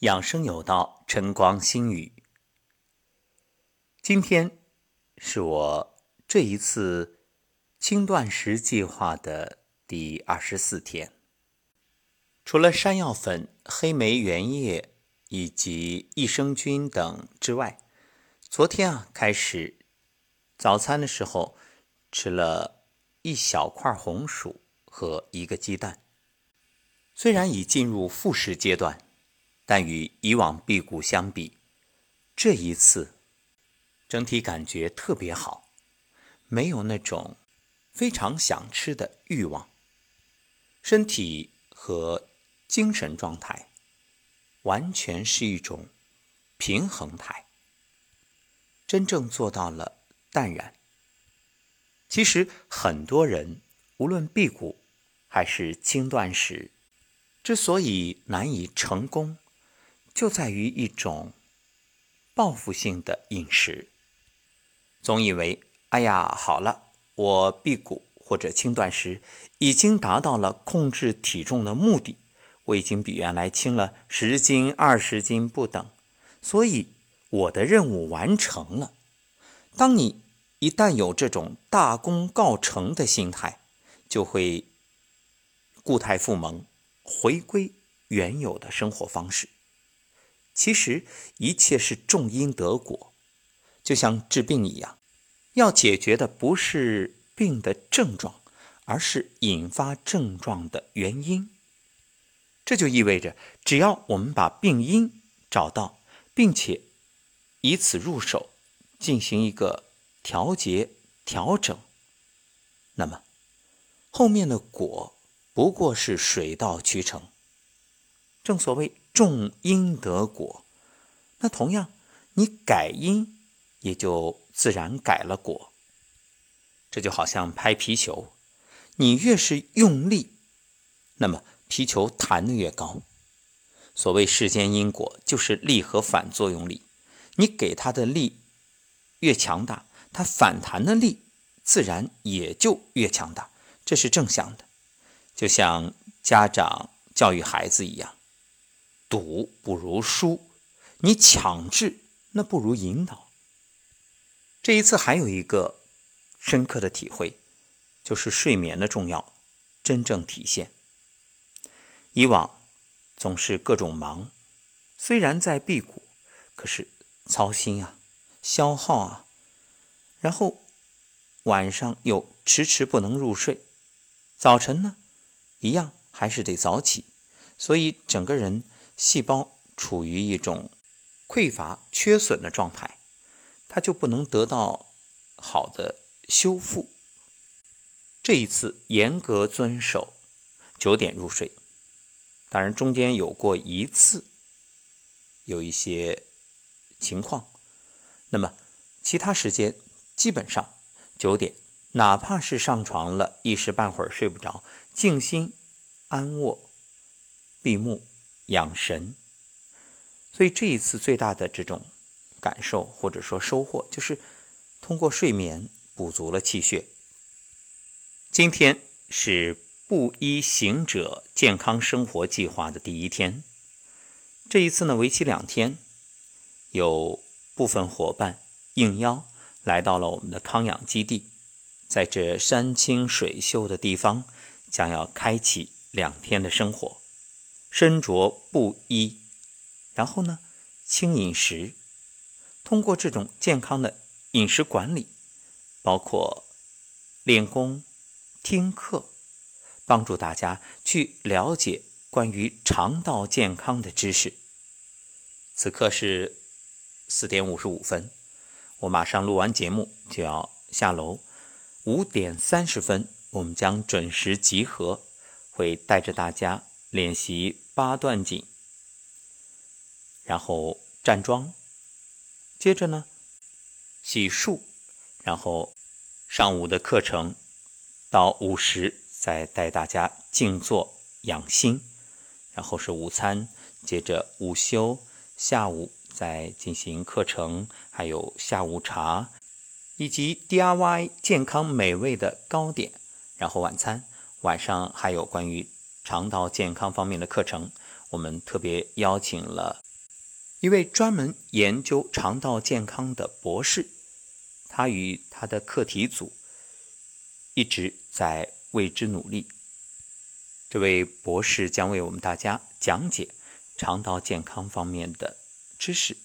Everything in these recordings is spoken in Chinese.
养生有道，晨光心语。今天是我这一次轻断食计划的第二十四天。除了山药粉、黑莓原液以及益生菌等之外，昨天啊开始早餐的时候吃了一小块红薯和一个鸡蛋。虽然已进入复食阶段。但与以往辟谷相比，这一次整体感觉特别好，没有那种非常想吃的欲望，身体和精神状态完全是一种平衡态，真正做到了淡然。其实很多人无论辟谷还是轻断食，之所以难以成功。就在于一种报复性的饮食，总以为哎呀，好了，我辟谷或者轻断食已经达到了控制体重的目的，我已经比原来轻了十斤、二十斤不等，所以我的任务完成了。当你一旦有这种大功告成的心态，就会固态复萌，回归原有的生活方式。其实一切是种因得果，就像治病一样，要解决的不是病的症状，而是引发症状的原因。这就意味着，只要我们把病因找到，并且以此入手进行一个调节调整，那么后面的果不过是水到渠成。正所谓。种因得果，那同样，你改因，也就自然改了果。这就好像拍皮球，你越是用力，那么皮球弹得越高。所谓世间因果，就是力和反作用力。你给它的力越强大，它反弹的力自然也就越强大。这是正向的，就像家长教育孩子一样。赌不如输，你强制那不如引导。这一次还有一个深刻的体会，就是睡眠的重要真正体现。以往总是各种忙，虽然在辟谷，可是操心啊，消耗啊，然后晚上又迟迟不能入睡，早晨呢一样还是得早起，所以整个人。细胞处于一种匮乏、缺损的状态，它就不能得到好的修复。这一次严格遵守九点入睡，当然中间有过一次有一些情况，那么其他时间基本上九点，哪怕是上床了一时半会儿睡不着，静心安卧，闭目。养神，所以这一次最大的这种感受或者说收获，就是通过睡眠补足了气血。今天是布衣行者健康生活计划的第一天，这一次呢为期两天，有部分伙伴应邀来到了我们的康养基地，在这山清水秀的地方，将要开启两天的生活。身着布衣，然后呢，轻饮食。通过这种健康的饮食管理，包括练功、听课，帮助大家去了解关于肠道健康的知识。此刻是四点五十五分，我马上录完节目就要下楼。五点三十分，我们将准时集合，会带着大家。练习八段锦，然后站桩，接着呢洗漱，然后上午的课程到午时再带大家静坐养心，然后是午餐，接着午休，下午再进行课程，还有下午茶以及 DIY 健康美味的糕点，然后晚餐，晚上还有关于。肠道健康方面的课程，我们特别邀请了一位专门研究肠道健康的博士，他与他的课题组一直在为之努力。这位博士将为我们大家讲解肠道健康方面的知识，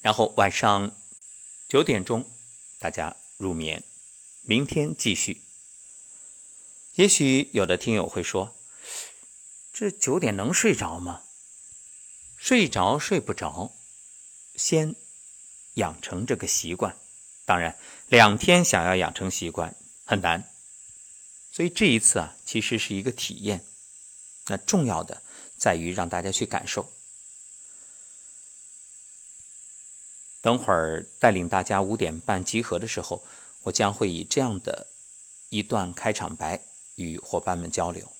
然后晚上九点钟大家入眠，明天继续。也许有的听友会说：“这九点能睡着吗？”睡着睡不着，先养成这个习惯。当然，两天想要养成习惯很难，所以这一次啊，其实是一个体验。那重要的在于让大家去感受。等会儿带领大家五点半集合的时候，我将会以这样的一段开场白与伙伴们交流。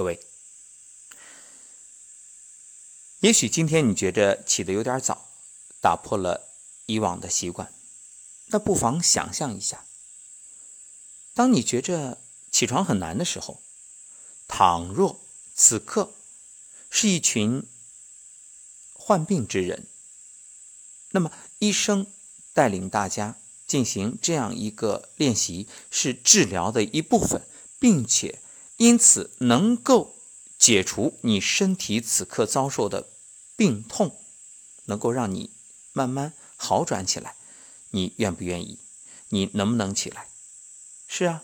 各位。也许今天你觉着起得有点早，打破了以往的习惯，那不妨想象一下，当你觉着起床很难的时候，倘若此刻是一群患病之人，那么医生带领大家进行这样一个练习，是治疗的一部分，并且因此能够。解除你身体此刻遭受的病痛，能够让你慢慢好转起来，你愿不愿意？你能不能起来？是啊，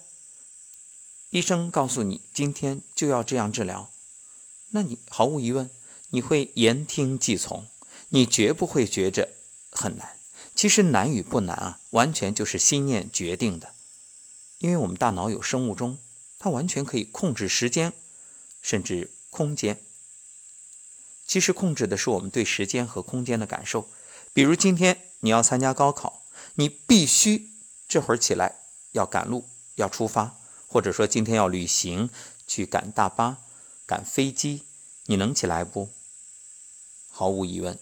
医生告诉你今天就要这样治疗，那你毫无疑问你会言听计从，你绝不会觉着很难。其实难与不难啊，完全就是心念决定的，因为我们大脑有生物钟，它完全可以控制时间。甚至空间，其实控制的是我们对时间和空间的感受。比如今天你要参加高考，你必须这会儿起来要赶路要出发，或者说今天要旅行去赶大巴、赶飞机，你能起来不？毫无疑问。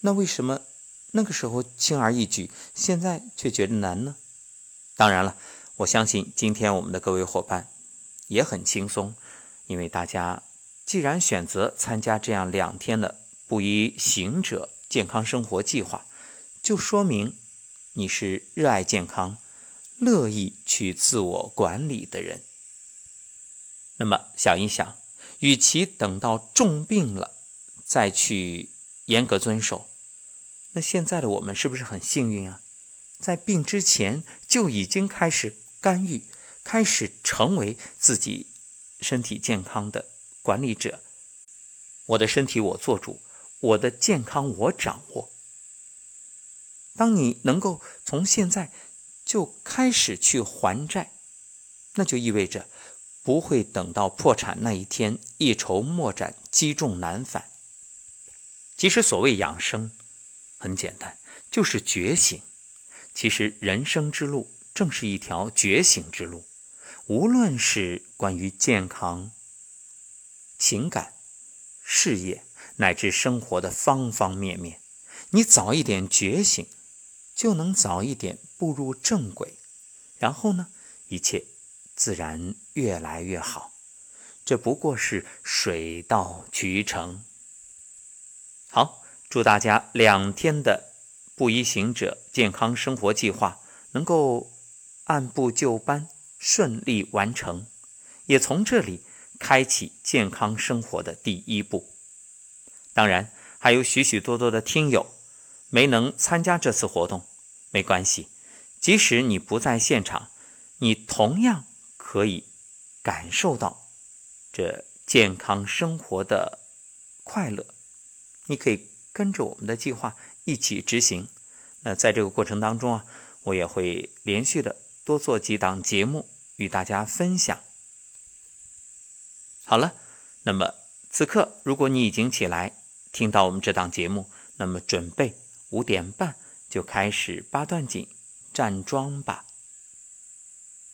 那为什么那个时候轻而易举，现在却觉得难呢？当然了，我相信今天我们的各位伙伴也很轻松。因为大家既然选择参加这样两天的不宜行者健康生活计划，就说明你是热爱健康、乐意去自我管理的人。那么想一想，与其等到重病了再去严格遵守，那现在的我们是不是很幸运啊？在病之前就已经开始干预，开始成为自己。身体健康的管理者，我的身体我做主，我的健康我掌握。当你能够从现在就开始去还债，那就意味着不会等到破产那一天一筹莫展、积重难返。其实所谓养生，很简单，就是觉醒。其实人生之路正是一条觉醒之路。无论是关于健康、情感、事业乃至生活的方方面面，你早一点觉醒，就能早一点步入正轨，然后呢，一切自然越来越好。这不过是水到渠成。好，祝大家两天的布衣行者健康生活计划能够按部就班。顺利完成，也从这里开启健康生活的第一步。当然，还有许许多多的听友没能参加这次活动，没关系，即使你不在现场，你同样可以感受到这健康生活的快乐。你可以跟着我们的计划一起执行。那在这个过程当中啊，我也会连续的。多做几档节目与大家分享。好了，那么此刻如果你已经起来听到我们这档节目，那么准备五点半就开始八段锦站桩吧。